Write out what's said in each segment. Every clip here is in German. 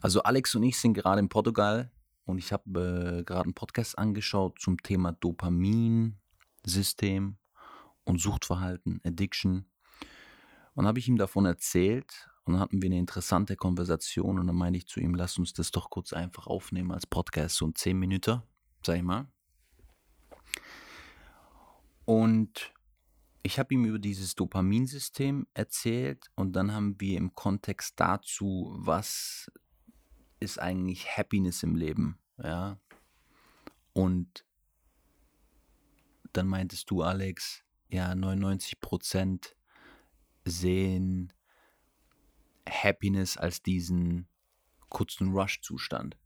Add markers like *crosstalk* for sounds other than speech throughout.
Also Alex und ich sind gerade in Portugal und ich habe äh, gerade einen Podcast angeschaut zum Thema Dopaminsystem und Suchtverhalten, Addiction. Und habe ich ihm davon erzählt und dann hatten wir eine interessante Konversation und dann meinte ich zu ihm, lass uns das doch kurz einfach aufnehmen als Podcast, so ein 10 Minuten, sag ich mal. Und ich habe ihm über dieses Dopaminsystem erzählt und dann haben wir im Kontext dazu, was ist eigentlich Happiness im Leben, ja. Und dann meintest du, Alex, ja, 99 Prozent sehen Happiness als diesen kurzen Rush-Zustand.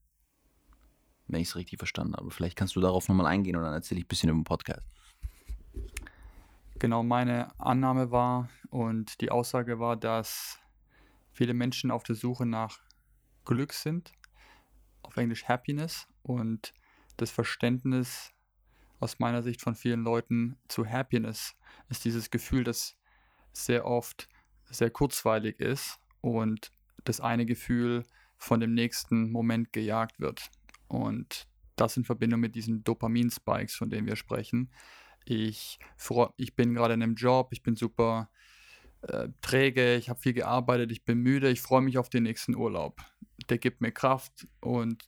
Wenn ich es richtig verstanden habe. Vielleicht kannst du darauf nochmal eingehen und dann erzähle ich ein bisschen über den Podcast. Genau, meine Annahme war und die Aussage war, dass viele Menschen auf der Suche nach Glück sind, auf Englisch Happiness und das Verständnis aus meiner Sicht von vielen Leuten zu Happiness ist dieses Gefühl, das sehr oft sehr kurzweilig ist und das eine Gefühl von dem nächsten Moment gejagt wird. Und das in Verbindung mit diesen Dopamin-Spikes, von denen wir sprechen. Ich, ich bin gerade in einem Job, ich bin super äh, träge, ich habe viel gearbeitet, ich bin müde, ich freue mich auf den nächsten Urlaub. Der gibt mir Kraft und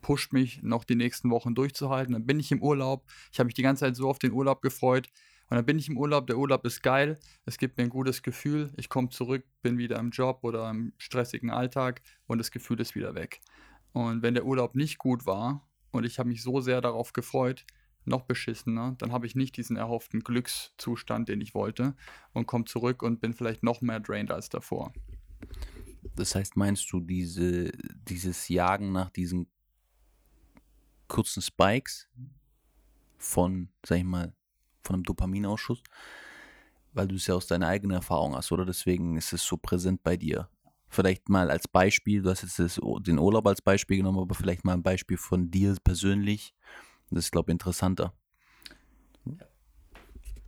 pusht mich, noch die nächsten Wochen durchzuhalten. Dann bin ich im Urlaub. Ich habe mich die ganze Zeit so auf den Urlaub gefreut. Und dann bin ich im Urlaub. Der Urlaub ist geil. Es gibt mir ein gutes Gefühl. Ich komme zurück, bin wieder im Job oder im stressigen Alltag und das Gefühl ist wieder weg. Und wenn der Urlaub nicht gut war und ich habe mich so sehr darauf gefreut, noch beschissener, dann habe ich nicht diesen erhofften Glückszustand, den ich wollte und komme zurück und bin vielleicht noch mehr drained als davor. Das heißt, meinst du diese, dieses Jagen nach diesen kurzen Spikes von, sag ich mal, von einem Dopaminausschuss, weil du es ja aus deiner eigenen Erfahrung hast, oder? Deswegen ist es so präsent bei dir. Vielleicht mal als Beispiel, du hast jetzt das, den Urlaub als Beispiel genommen, aber vielleicht mal ein Beispiel von dir persönlich, das ist, glaube ich, interessanter.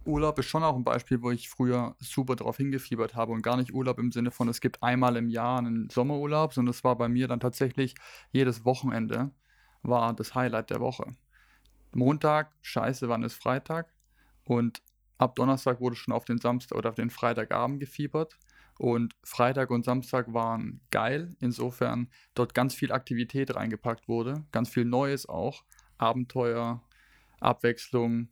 Urlaub ist schon auch ein Beispiel, wo ich früher super drauf hingefiebert habe und gar nicht Urlaub im Sinne von, es gibt einmal im Jahr einen Sommerurlaub, sondern es war bei mir dann tatsächlich jedes Wochenende war das Highlight der Woche. Montag, scheiße, wann ist Freitag? Und ab Donnerstag wurde schon auf den Samstag oder auf den Freitagabend gefiebert. Und Freitag und Samstag waren geil, insofern dort ganz viel Aktivität reingepackt wurde, ganz viel Neues auch. Abenteuer, Abwechslung,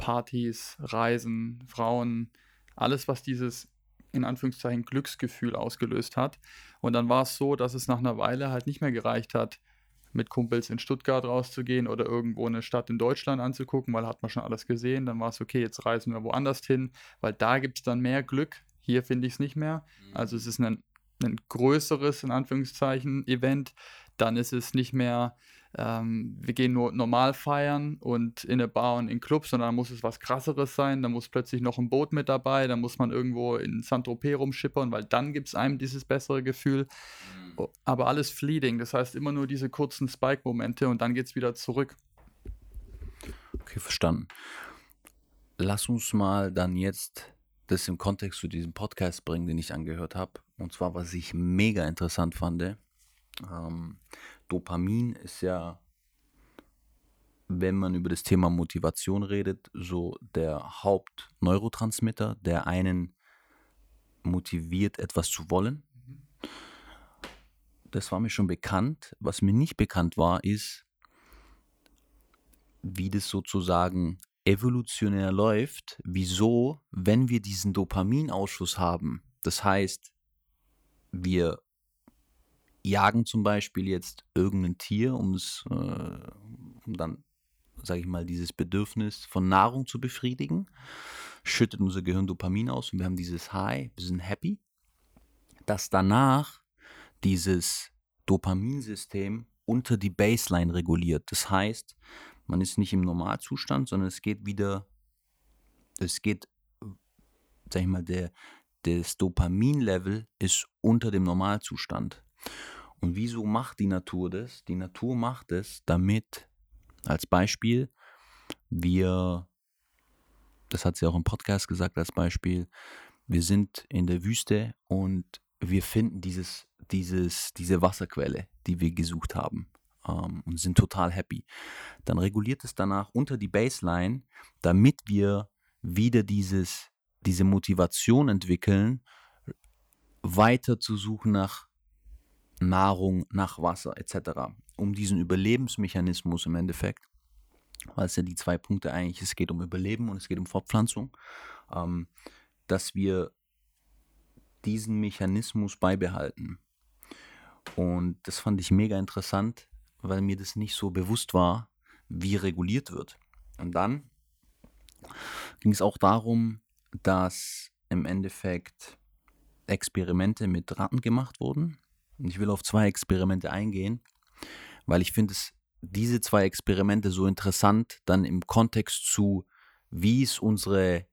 Partys, Reisen, Frauen, alles, was dieses in Anführungszeichen Glücksgefühl ausgelöst hat. Und dann war es so, dass es nach einer Weile halt nicht mehr gereicht hat, mit Kumpels in Stuttgart rauszugehen oder irgendwo eine Stadt in Deutschland anzugucken, weil hat man schon alles gesehen. Dann war es okay, jetzt reisen wir woanders hin, weil da gibt es dann mehr Glück. Hier finde ich es nicht mehr. Mhm. Also es ist ein, ein größeres, in Anführungszeichen, Event. Dann ist es nicht mehr ähm, wir gehen nur normal feiern und in eine Bar und in Clubs, sondern dann muss es was krasseres sein, dann muss plötzlich noch ein Boot mit dabei, dann muss man irgendwo in Saint-Tropez rumschippern, weil dann gibt es einem dieses bessere Gefühl. Mhm. Aber alles fleeting, das heißt immer nur diese kurzen Spike-Momente und dann geht es wieder zurück. Okay, verstanden. Lass uns mal dann jetzt das im Kontext zu diesem Podcast bringen, den ich angehört habe. Und zwar, was ich mega interessant fand. Ähm, Dopamin ist ja, wenn man über das Thema Motivation redet, so der Hauptneurotransmitter, der einen motiviert, etwas zu wollen. Das war mir schon bekannt. Was mir nicht bekannt war, ist, wie das sozusagen evolutionär läuft, wieso, wenn wir diesen Dopaminausschuss haben, das heißt, wir jagen zum Beispiel jetzt irgendein Tier, um es, äh, um dann, sage ich mal, dieses Bedürfnis von Nahrung zu befriedigen, schüttet unser Gehirn Dopamin aus und wir haben dieses High, wir sind happy, dass danach dieses Dopaminsystem unter die Baseline reguliert. Das heißt, man ist nicht im Normalzustand, sondern es geht wieder, es geht, sag ich mal, der, das Dopaminlevel ist unter dem Normalzustand. Und wieso macht die Natur das? Die Natur macht es, damit, als Beispiel, wir, das hat sie auch im Podcast gesagt als Beispiel, wir sind in der Wüste und wir finden dieses, dieses, diese Wasserquelle, die wir gesucht haben ähm, und sind total happy. Dann reguliert es danach unter die Baseline, damit wir wieder dieses, diese Motivation entwickeln, weiter zu suchen nach Nahrung, nach Wasser etc. Um diesen Überlebensmechanismus im Endeffekt, weil es ja die zwei Punkte eigentlich, es geht um Überleben und es geht um Fortpflanzung, ähm, dass wir diesen Mechanismus beibehalten. Und das fand ich mega interessant, weil mir das nicht so bewusst war, wie reguliert wird. Und dann ging es auch darum, dass im Endeffekt Experimente mit Ratten gemacht wurden. Und ich will auf zwei Experimente eingehen, weil ich finde diese zwei Experimente so interessant dann im Kontext zu, wie ist unsere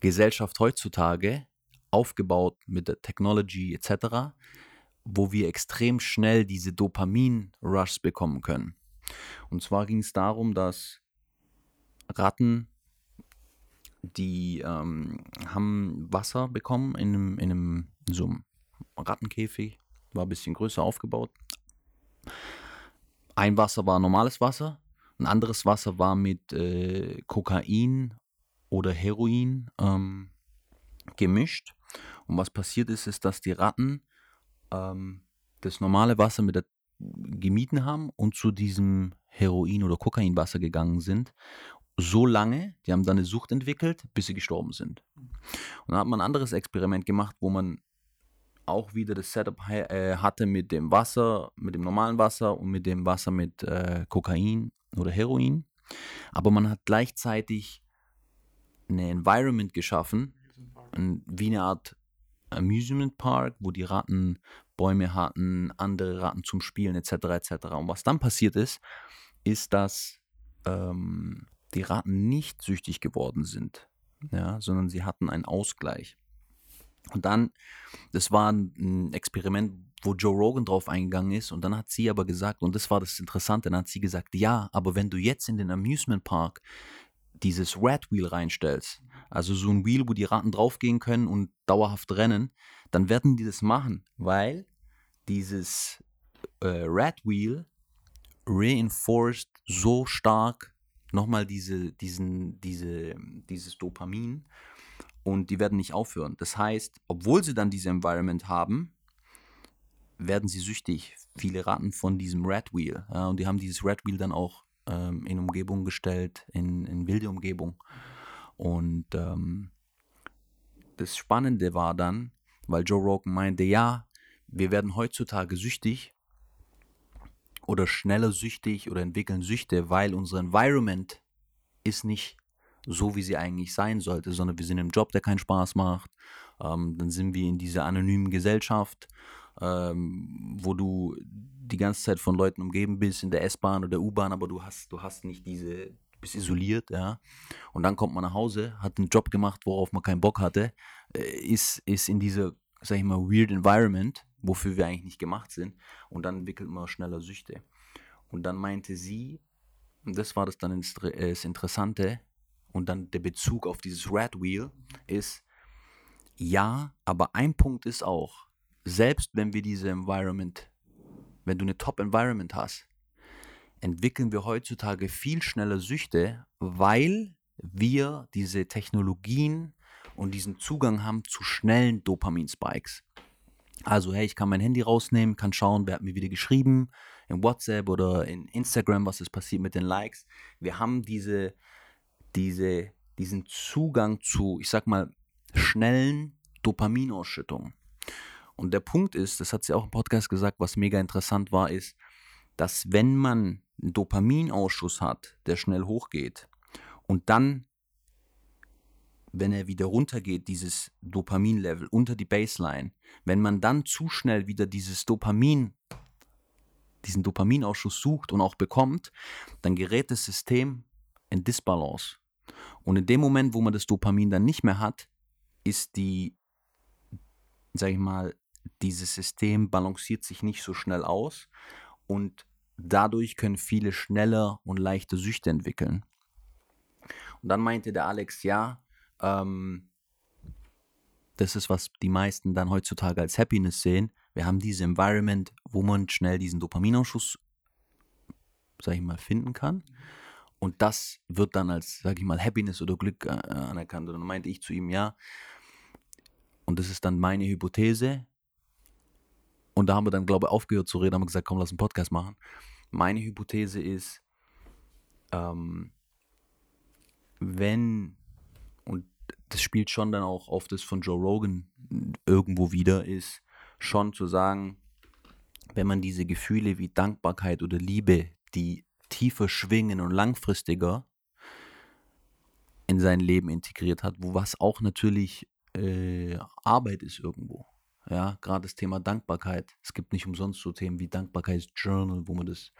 Gesellschaft heutzutage aufgebaut mit der Technology etc., wo wir extrem schnell diese Dopamin-Rushs bekommen können. Und zwar ging es darum, dass Ratten, die ähm, haben Wasser bekommen in einem, in einem so einem Rattenkäfig, war ein bisschen größer aufgebaut. Ein Wasser war normales Wasser, ein anderes Wasser war mit äh, Kokain oder Heroin ähm, gemischt. Und was passiert ist, ist, dass die Ratten ähm, das normale Wasser mit der gemieden haben und zu diesem Heroin- oder Kokainwasser gegangen sind. So lange, die haben dann eine Sucht entwickelt, bis sie gestorben sind. Und dann hat man ein anderes Experiment gemacht, wo man auch wieder das Setup äh, hatte mit dem Wasser, mit dem normalen Wasser und mit dem Wasser mit äh, Kokain oder Heroin. Aber man hat gleichzeitig eine Environment geschaffen, wie eine Art Amusement Park, wo die Ratten Bäume hatten, andere Ratten zum Spielen etc. etc. Und was dann passiert ist, ist, dass ähm, die Ratten nicht süchtig geworden sind, ja, sondern sie hatten einen Ausgleich. Und dann, das war ein Experiment, wo Joe Rogan drauf eingegangen ist. Und dann hat sie aber gesagt, und das war das Interessante, dann hat sie gesagt, ja, aber wenn du jetzt in den Amusement Park dieses Rat Wheel reinstellst, also so ein Wheel, wo die Ratten draufgehen können und dauerhaft rennen, dann werden die das machen, weil dieses äh, Rat Wheel reinforced so stark nochmal diese, diesen, diese, dieses Dopamin und die werden nicht aufhören. Das heißt, obwohl sie dann diese Environment haben, werden sie süchtig. Viele Ratten von diesem Rat Wheel. Ja, und die haben dieses Rat Wheel dann auch ähm, in Umgebung gestellt, in, in wilde Umgebung. Und ähm, das Spannende war dann, weil Joe Rogan meinte, ja, wir werden heutzutage süchtig oder schneller süchtig oder entwickeln Süchte, weil unser Environment ist nicht so, wie sie eigentlich sein sollte, sondern wir sind im Job, der keinen Spaß macht. Ähm, dann sind wir in dieser anonymen Gesellschaft, ähm, wo du die ganze Zeit von Leuten umgeben bist, in der S-Bahn oder der U-Bahn, aber du hast, du hast nicht diese, bist isoliert, ja. Und dann kommt man nach Hause, hat einen Job gemacht, worauf man keinen Bock hatte, äh, ist, ist in dieser, sag ich mal, weird Environment, wofür wir eigentlich nicht gemacht sind. Und dann entwickelt man schneller Süchte. Und dann meinte sie, und das war das dann äh, das Interessante, und dann der Bezug auf dieses Rat Wheel ist, ja, aber ein Punkt ist auch, selbst wenn wir diese Environment wenn du eine Top-Environment hast, entwickeln wir heutzutage viel schneller Süchte, weil wir diese Technologien und diesen Zugang haben zu schnellen Dopamin-Spikes. Also, hey, ich kann mein Handy rausnehmen, kann schauen, wer hat mir wieder geschrieben, in WhatsApp oder in Instagram, was ist passiert mit den Likes. Wir haben diese, diese, diesen Zugang zu, ich sag mal, schnellen Dopaminausschüttungen. Und der Punkt ist, das hat sie auch im Podcast gesagt, was mega interessant war, ist, dass wenn man einen Dopaminausschuss hat, der schnell hochgeht und dann, wenn er wieder runtergeht, dieses Dopaminlevel unter die Baseline, wenn man dann zu schnell wieder dieses Dopamin, diesen Dopaminausschuss sucht und auch bekommt, dann gerät das System in Disbalance. Und in dem Moment, wo man das Dopamin dann nicht mehr hat, ist die, sag ich mal, dieses System balanciert sich nicht so schnell aus und dadurch können viele schneller und leichter Süchte entwickeln. Und dann meinte der Alex, ja, ähm, das ist, was die meisten dann heutzutage als Happiness sehen. Wir haben diese Environment, wo man schnell diesen Dopaminausschuss, sag ich mal, finden kann. Und das wird dann als, sag ich mal, Happiness oder Glück äh, anerkannt. Und dann meinte ich zu ihm, ja. Und das ist dann meine Hypothese. Und da haben wir dann, glaube ich, aufgehört zu reden, haben gesagt, komm, lass einen Podcast machen. Meine Hypothese ist, ähm, wenn, und das spielt schon dann auch auf das von Joe Rogan irgendwo wieder, ist schon zu sagen, wenn man diese Gefühle wie Dankbarkeit oder Liebe, die tiefer schwingen und langfristiger in sein Leben integriert hat, wo was auch natürlich äh, Arbeit ist irgendwo. Ja, gerade das Thema Dankbarkeit. Es gibt nicht umsonst so Themen wie Dankbarkeitsjournal, wo man das,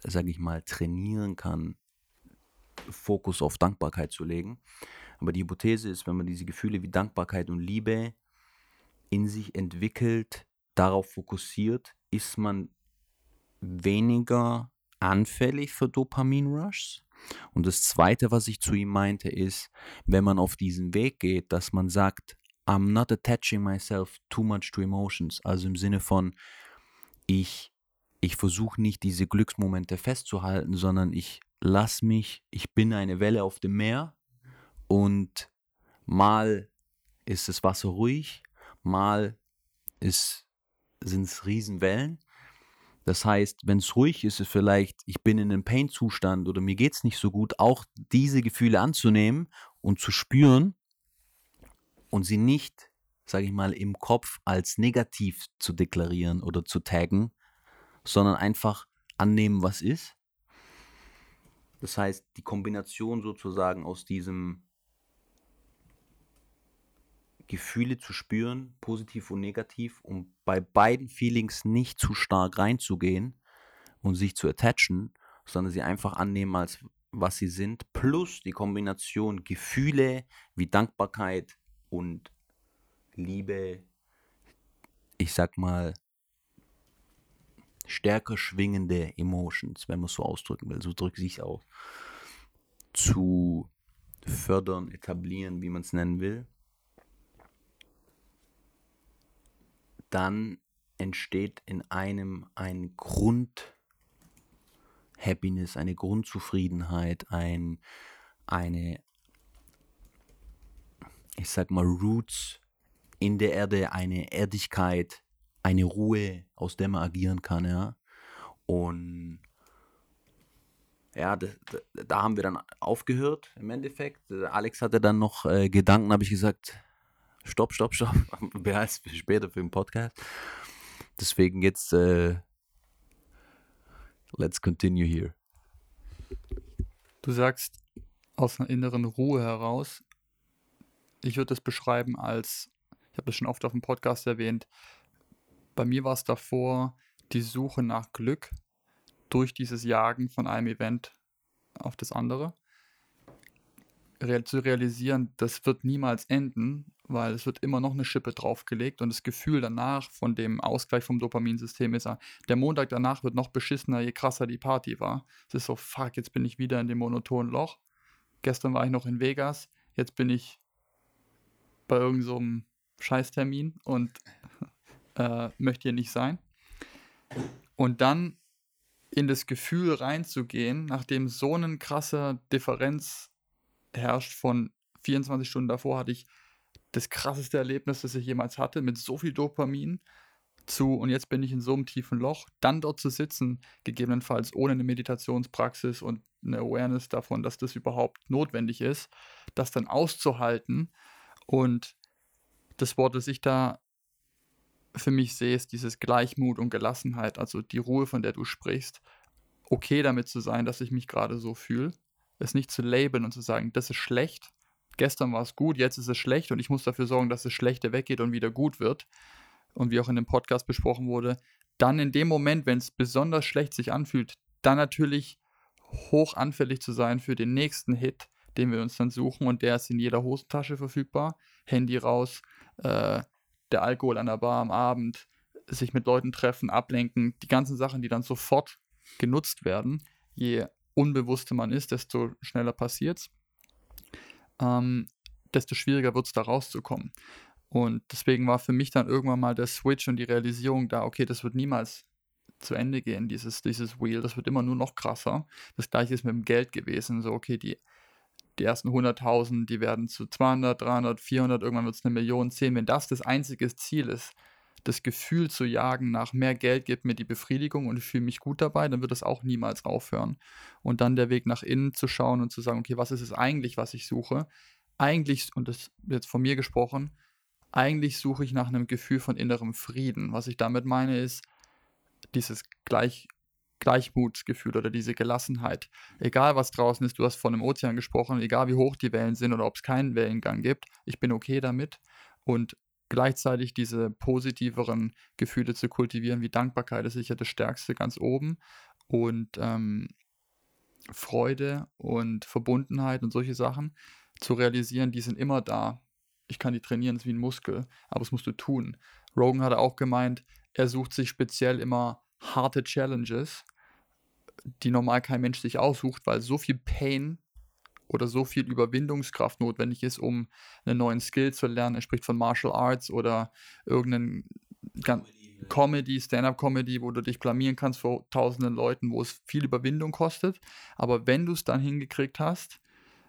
sage ich mal, trainieren kann, Fokus auf Dankbarkeit zu legen. Aber die Hypothese ist, wenn man diese Gefühle wie Dankbarkeit und Liebe in sich entwickelt, darauf fokussiert, ist man weniger anfällig für Dopamin-Rushs. Und das Zweite, was ich zu ihm meinte, ist, wenn man auf diesen Weg geht, dass man sagt, I'm not attaching myself too much to emotions. Also im Sinne von, ich, ich versuche nicht diese Glücksmomente festzuhalten, sondern ich lass mich, ich bin eine Welle auf dem Meer und mal ist das Wasser ruhig, mal sind es Riesenwellen. Das heißt, wenn es ruhig ist, ist vielleicht, ich bin in einem Pain-Zustand oder mir geht es nicht so gut, auch diese Gefühle anzunehmen und zu spüren und sie nicht, sage ich mal, im Kopf als negativ zu deklarieren oder zu taggen, sondern einfach annehmen, was ist. Das heißt, die Kombination sozusagen aus diesem Gefühle zu spüren, positiv und negativ, um bei beiden Feelings nicht zu stark reinzugehen und sich zu attachen, sondern sie einfach annehmen als was sie sind, plus die Kombination Gefühle wie Dankbarkeit und Liebe, ich sag mal, stärker schwingende Emotions, wenn man es so ausdrücken will. So drückt sich auch zu fördern, etablieren, wie man es nennen will. Dann entsteht in einem ein Grund Happiness, eine Grundzufriedenheit, ein, eine, ich sag mal, Roots in der Erde, eine Erdigkeit, eine Ruhe, aus der man agieren kann, ja. Und ja, da, da haben wir dann aufgehört im Endeffekt. Alex hatte dann noch äh, Gedanken, habe ich gesagt, stopp, stopp, stopp, *laughs* behalten für später für den Podcast. Deswegen jetzt, äh, let's continue here. Du sagst aus einer inneren Ruhe heraus, ich würde das beschreiben als, ich habe das schon oft auf dem Podcast erwähnt, bei mir war es davor die Suche nach Glück durch dieses Jagen von einem Event auf das andere. Real, zu realisieren, das wird niemals enden, weil es wird immer noch eine Schippe draufgelegt und das Gefühl danach von dem Ausgleich vom Dopaminsystem ist, der Montag danach wird noch beschissener, je krasser die Party war. Es ist so, fuck, jetzt bin ich wieder in dem monotonen Loch. Gestern war ich noch in Vegas, jetzt bin ich bei irgendeinem so Scheißtermin und *laughs* äh, möchte hier nicht sein. Und dann in das Gefühl reinzugehen, nachdem so eine krasse Differenz herrscht von 24 Stunden davor hatte ich das krasseste Erlebnis, das ich jemals hatte, mit so viel Dopamin zu und jetzt bin ich in so einem tiefen Loch, dann dort zu sitzen, gegebenenfalls ohne eine Meditationspraxis und eine Awareness davon, dass das überhaupt notwendig ist, das dann auszuhalten. Und das Wort, das ich da für mich sehe, ist dieses Gleichmut und Gelassenheit, also die Ruhe, von der du sprichst, okay damit zu sein, dass ich mich gerade so fühle, es nicht zu labeln und zu sagen, das ist schlecht, gestern war es gut, jetzt ist es schlecht und ich muss dafür sorgen, dass das Schlechte weggeht und wieder gut wird. Und wie auch in dem Podcast besprochen wurde, dann in dem Moment, wenn es besonders schlecht sich anfühlt, dann natürlich hoch anfällig zu sein für den nächsten Hit, den wir uns dann suchen und der ist in jeder Hosentasche verfügbar. Handy raus, äh, der Alkohol an der Bar am Abend, sich mit Leuten treffen, ablenken, die ganzen Sachen, die dann sofort genutzt werden. Je unbewusster man ist, desto schneller passiert es. Ähm, desto schwieriger wird es da rauszukommen. Und deswegen war für mich dann irgendwann mal der Switch und die Realisierung da, okay, das wird niemals zu Ende gehen, dieses, dieses Wheel, das wird immer nur noch krasser. Das gleiche ist mit dem Geld gewesen, so okay, die, die ersten 100.000, die werden zu 200, 300, 400, irgendwann wird es eine Million, 10. Wenn das das einzige Ziel ist, das Gefühl zu jagen nach mehr Geld gibt mir die Befriedigung und ich fühle mich gut dabei, dann wird das auch niemals aufhören. Und dann der Weg nach innen zu schauen und zu sagen, okay, was ist es eigentlich, was ich suche? Eigentlich, und das wird jetzt von mir gesprochen, eigentlich suche ich nach einem Gefühl von innerem Frieden. Was ich damit meine, ist dieses Gleich, Gleichmutsgefühl oder diese Gelassenheit. Egal was draußen ist, du hast von einem Ozean gesprochen, egal wie hoch die Wellen sind oder ob es keinen Wellengang gibt, ich bin okay damit. Und gleichzeitig diese positiveren Gefühle zu kultivieren, wie Dankbarkeit ist sicher das Stärkste ganz oben. Und ähm, Freude und Verbundenheit und solche Sachen zu realisieren, die sind immer da. Ich kann die trainieren, ist wie ein Muskel, aber das musst du tun. Rogan hat auch gemeint, er sucht sich speziell immer harte Challenges, die normal kein Mensch sich aussucht, weil so viel Pain oder so viel Überwindungskraft notwendig ist, um einen neuen Skill zu lernen. Er spricht von Martial Arts oder irgendeinen Comedy, Comedy Stand-up-Comedy, wo du dich blamieren kannst vor tausenden Leuten, wo es viel Überwindung kostet. Aber wenn du es dann hingekriegt hast,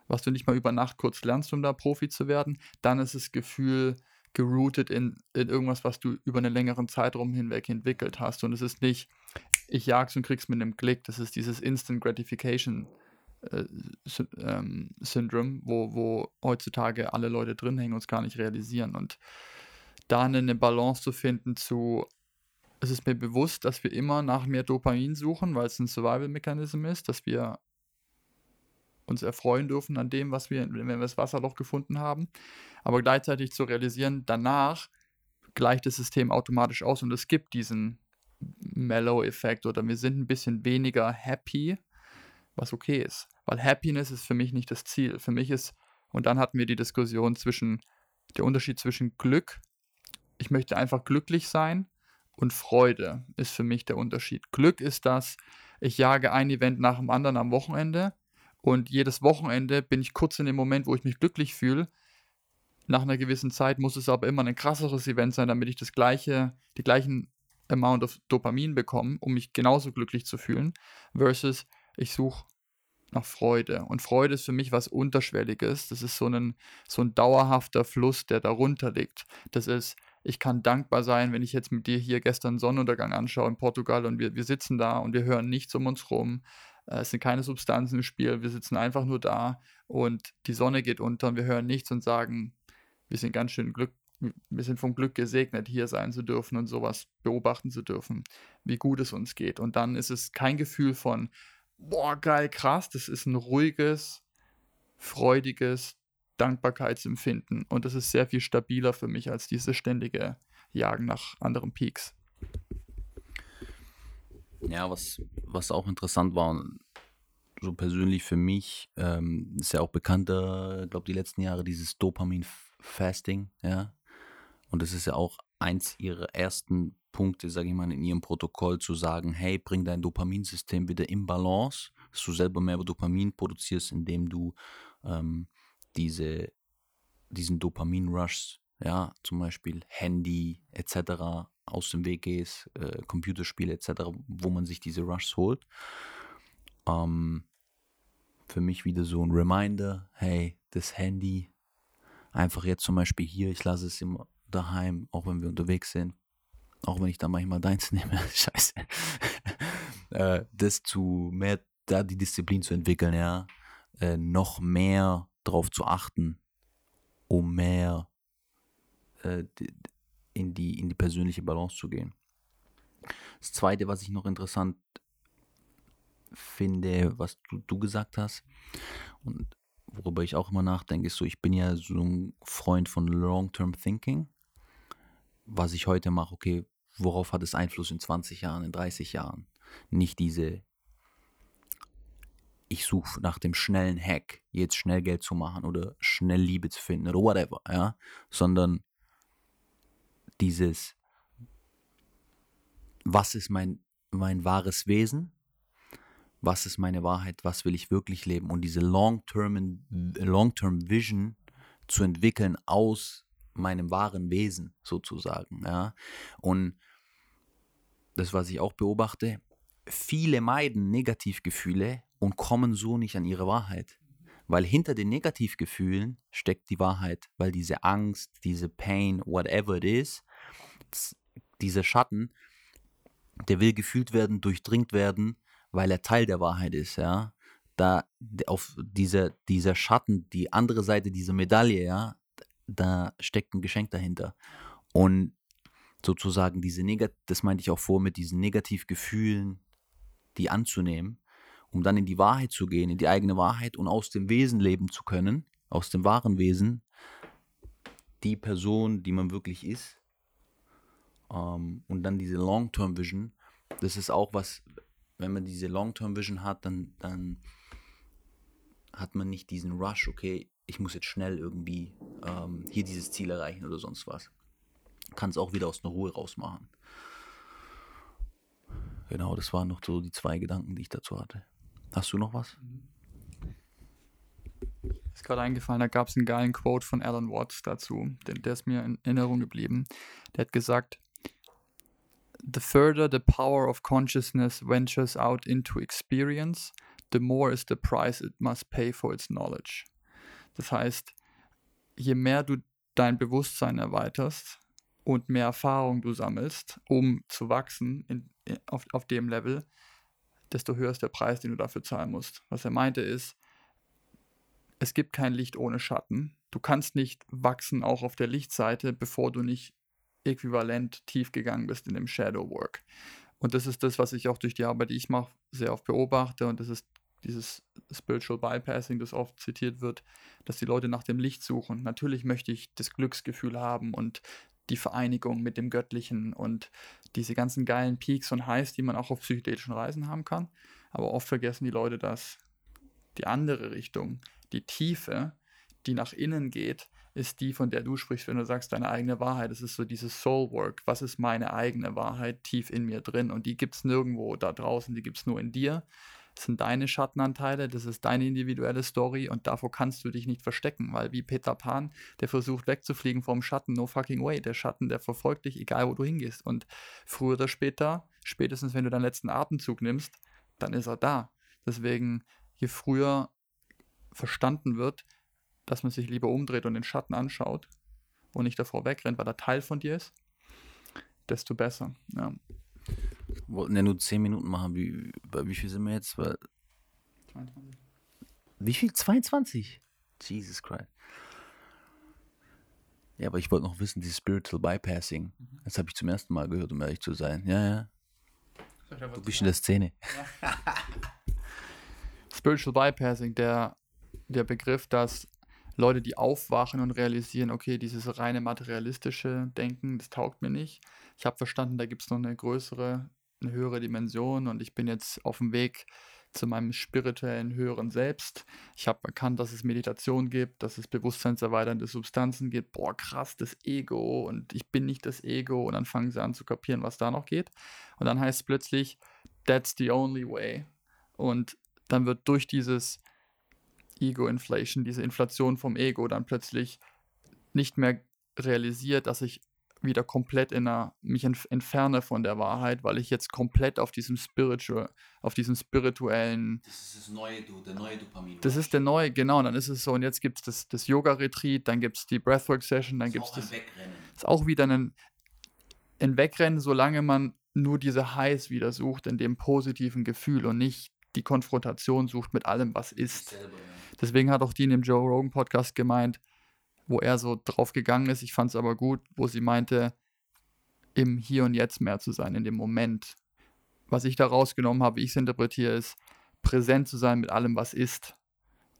was du nicht mal über Nacht kurz lernst, um da Profi zu werden, dann ist das Gefühl geroutet in, in irgendwas, was du über einen längeren Zeitraum hinweg entwickelt hast. Und es ist nicht, ich jag's und krieg's mit einem Klick, das ist dieses Instant Gratification äh, ähm, Syndrom, wo, wo heutzutage alle Leute drin hängen und es gar nicht realisieren. Und da eine Balance zu finden zu, es ist mir bewusst, dass wir immer nach mehr Dopamin suchen, weil es ein Survival-Mechanism ist, dass wir uns erfreuen dürfen an dem, was wir, wenn wir das Wasserloch gefunden haben. Aber gleichzeitig zu realisieren, danach gleicht das System automatisch aus und es gibt diesen Mellow-Effekt oder wir sind ein bisschen weniger happy, was okay ist. Weil Happiness ist für mich nicht das Ziel. Für mich ist, und dann hatten wir die Diskussion zwischen, der Unterschied zwischen Glück, ich möchte einfach glücklich sein, und Freude ist für mich der Unterschied. Glück ist das, ich jage ein Event nach dem anderen am Wochenende und jedes Wochenende bin ich kurz in dem Moment, wo ich mich glücklich fühle. Nach einer gewissen Zeit muss es aber immer ein krasseres Event sein, damit ich das gleiche, die gleichen Amount of Dopamin bekomme, um mich genauso glücklich zu fühlen. Versus ich suche nach Freude. Und Freude ist für mich was Unterschwelliges. Das ist so ein, so ein dauerhafter Fluss, der darunter liegt. Das ist, ich kann dankbar sein, wenn ich jetzt mit dir hier gestern Sonnenuntergang anschaue in Portugal und wir, wir sitzen da und wir hören nichts um uns rum. Äh, es sind keine Substanzen im Spiel. Wir sitzen einfach nur da und die Sonne geht unter und wir hören nichts und sagen, wir sind ganz schön Glück, wir sind vom Glück gesegnet, hier sein zu dürfen und sowas beobachten zu dürfen, wie gut es uns geht. Und dann ist es kein Gefühl von, boah, geil, krass, das ist ein ruhiges, freudiges Dankbarkeitsempfinden. Und das ist sehr viel stabiler für mich als dieses ständige Jagen nach anderen Peaks. Ja, was, was auch interessant war, so persönlich für mich, ähm, ist ja auch bekannter, ich glaube, die letzten Jahre dieses Dopamin-Fasting, ja. Und das ist ja auch eins ihrer ersten Punkte, sage ich mal, in ihrem Protokoll zu sagen, hey, bring dein Dopaminsystem wieder in Balance, dass du selber mehr Dopamin produzierst, indem du ähm, diese, diesen Dopamin-Rush, ja, zum Beispiel Handy etc. aus dem Weg gehst, äh, Computerspiele etc., wo man sich diese Rushs holt. Ähm, für mich wieder so ein Reminder, hey, das Handy, einfach jetzt zum Beispiel hier, ich lasse es immer daheim, auch wenn wir unterwegs sind, auch wenn ich da manchmal *laughs* deins nehme, scheiße, *laughs* äh, das zu mehr, da die Disziplin zu entwickeln, ja, äh, noch mehr darauf zu achten, um mehr äh, in, die, in die persönliche Balance zu gehen. Das Zweite, was ich noch interessant finde, was du, du gesagt hast und worüber ich auch immer nachdenke, ist so, ich bin ja so ein Freund von Long-Term Thinking. Was ich heute mache, okay, worauf hat es Einfluss in 20 Jahren, in 30 Jahren? Nicht diese, ich suche nach dem schnellen Hack, jetzt schnell Geld zu machen oder schnell Liebe zu finden oder whatever, ja, sondern dieses, was ist mein, mein wahres Wesen? Was ist meine Wahrheit? Was will ich wirklich leben? Und diese Long-Term Long -term Vision zu entwickeln aus meinem wahren Wesen sozusagen. Ja? Und das, was ich auch beobachte, viele meiden Negativgefühle und kommen so nicht an ihre Wahrheit. Weil hinter den Negativgefühlen steckt die Wahrheit, weil diese Angst, diese Pain, whatever it is, dieser Schatten, der will gefühlt werden, durchdringt werden, weil er Teil der Wahrheit ist, ja. Da auf dieser, dieser Schatten, die andere Seite dieser Medaille, ja, da steckt ein Geschenk dahinter. Und sozusagen diese Negat das meinte ich auch vor mit diesen Negativgefühlen, die anzunehmen, um dann in die Wahrheit zu gehen, in die eigene Wahrheit und aus dem Wesen leben zu können, aus dem wahren Wesen, die Person, die man wirklich ist. Ähm, und dann diese Long-Term-Vision, das ist auch was, wenn man diese Long-Term-Vision hat, dann, dann hat man nicht diesen Rush, okay, ich muss jetzt schnell irgendwie ähm, hier dieses Ziel erreichen oder sonst was. Kann es auch wieder aus einer Ruhe rausmachen. Genau, das waren noch so die zwei Gedanken, die ich dazu hatte. Hast du noch was? Ist gerade eingefallen, da gab es einen geilen Quote von Alan Watts dazu, denn der ist mir in Erinnerung geblieben. Der hat gesagt, The further the power of consciousness ventures out into experience, the more is the price it must pay for its knowledge. Das heißt, je mehr du dein Bewusstsein erweiterst und mehr Erfahrung du sammelst, um zu wachsen in, in, auf, auf dem Level, desto höher ist der Preis, den du dafür zahlen musst. Was er meinte ist, es gibt kein Licht ohne Schatten. Du kannst nicht wachsen auch auf der Lichtseite, bevor du nicht äquivalent tief gegangen bist in dem Shadow Work. Und das ist das, was ich auch durch die Arbeit, die ich mache, sehr oft beobachte. Und das ist dieses Spiritual Bypassing, das oft zitiert wird, dass die Leute nach dem Licht suchen. Natürlich möchte ich das Glücksgefühl haben und die Vereinigung mit dem Göttlichen und diese ganzen geilen Peaks und Highs, die man auch auf psychedelischen Reisen haben kann. Aber oft vergessen die Leute, dass die andere Richtung, die Tiefe, die nach innen geht, ist die, von der du sprichst, wenn du sagst, deine eigene Wahrheit. Das ist so dieses Soul Work. Was ist meine eigene Wahrheit tief in mir drin? Und die gibt es nirgendwo da draußen, die gibt es nur in dir. Das sind deine Schattenanteile, das ist deine individuelle Story und davor kannst du dich nicht verstecken, weil wie Peter Pan, der versucht wegzufliegen vom Schatten, no fucking way. Der Schatten, der verfolgt dich, egal wo du hingehst. Und früher oder später, spätestens wenn du deinen letzten Atemzug nimmst, dann ist er da. Deswegen, je früher verstanden wird, dass man sich lieber umdreht und den Schatten anschaut und nicht davor wegrennt, weil er Teil von dir ist, desto besser. Ja. Wollten ja nur 10 Minuten machen. Wie, bei wie viel sind wir jetzt? 22. Wie viel? 22? Jesus Christ. Ja, aber ich wollte noch wissen, dieses Spiritual Bypassing. Mhm. Das habe ich zum ersten Mal gehört, um ehrlich zu sein. Ja, ja. Du bist in der Szene. Ja. *laughs* Spiritual Bypassing, der, der Begriff, dass Leute, die aufwachen und realisieren, okay, dieses reine materialistische Denken, das taugt mir nicht. Ich habe verstanden, da gibt es noch eine größere, eine höhere Dimension und ich bin jetzt auf dem Weg zu meinem spirituellen höheren Selbst. Ich habe erkannt, dass es Meditation gibt, dass es bewusstseinserweiternde Substanzen gibt. Boah, krass, das Ego und ich bin nicht das Ego. Und dann fangen sie an zu kapieren, was da noch geht. Und dann heißt es plötzlich, that's the only way. Und dann wird durch dieses Ego-Inflation, diese Inflation vom Ego, dann plötzlich nicht mehr realisiert, dass ich wieder komplett in einer, mich entferne von der Wahrheit, weil ich jetzt komplett auf diesem Spiritual, auf diesem spirituellen. Das ist das neue, der neue Dopamin. Das ist der neue, genau. Und dann ist es so, und jetzt gibt es das, das Yoga-Retreat, dann gibt es die Breathwork-Session, dann gibt es das. Wegrennen. Ist auch wieder ein, ein Wegrennen, solange man nur diese Highs wieder sucht, in dem positiven Gefühl und nicht die Konfrontation sucht mit allem, was ist. Selber, ja. Deswegen hat auch die in dem Joe Rogan Podcast gemeint, wo er so drauf gegangen ist, ich fand es aber gut, wo sie meinte, im Hier und Jetzt mehr zu sein, in dem Moment. Was ich da rausgenommen habe, wie ich es interpretiere, ist, präsent zu sein mit allem, was ist.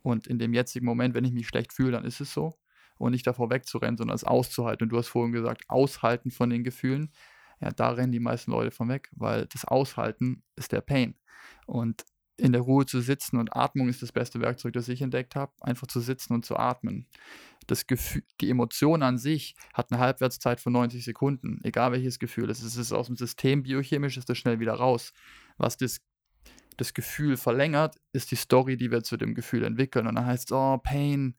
Und in dem jetzigen Moment, wenn ich mich schlecht fühle, dann ist es so. Und nicht davor wegzurennen, sondern es auszuhalten. Und du hast vorhin gesagt, aushalten von den Gefühlen. Ja, da rennen die meisten Leute von weg, weil das Aushalten ist der Pain. Und in der Ruhe zu sitzen und Atmung ist das beste Werkzeug, das ich entdeckt habe, einfach zu sitzen und zu atmen. Das Gefühl, die Emotion an sich hat eine Halbwertszeit von 90 Sekunden, egal welches Gefühl es ist. Es ist aus dem System biochemisch, ist das schnell wieder raus. Was das, das Gefühl verlängert, ist die Story, die wir zu dem Gefühl entwickeln. Und dann heißt es, oh, Pain,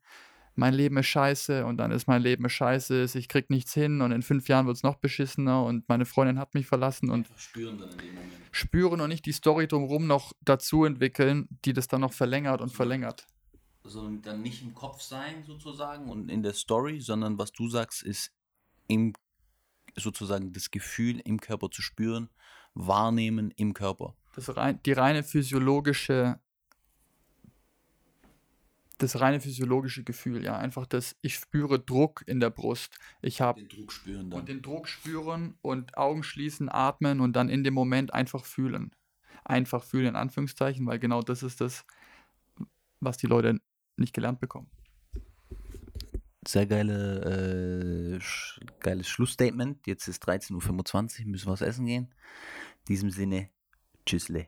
mein Leben ist scheiße und dann ist mein Leben scheiße, ich krieg nichts hin und in fünf Jahren wird es noch beschissener und meine Freundin hat mich verlassen und spüren dann in dem Moment. spüren und nicht die Story drumherum noch dazu entwickeln, die das dann noch verlängert und verlängert. Sondern dann nicht im Kopf sein sozusagen und in der Story, sondern was du sagst, ist im sozusagen das Gefühl im Körper zu spüren, wahrnehmen im Körper. Das rein, die reine physiologische das reine physiologische Gefühl, ja, einfach das, ich spüre Druck in der Brust. Ich habe Den Druck spüren dann. und den Druck spüren und Augen schließen, atmen und dann in dem Moment einfach fühlen. Einfach fühlen in Anführungszeichen, weil genau das ist das, was die Leute nicht gelernt bekommen. Sehr geile, äh, sch geiles Schlussstatement. Jetzt ist 13.25 Uhr, müssen wir was essen gehen. In diesem Sinne, tschüssle.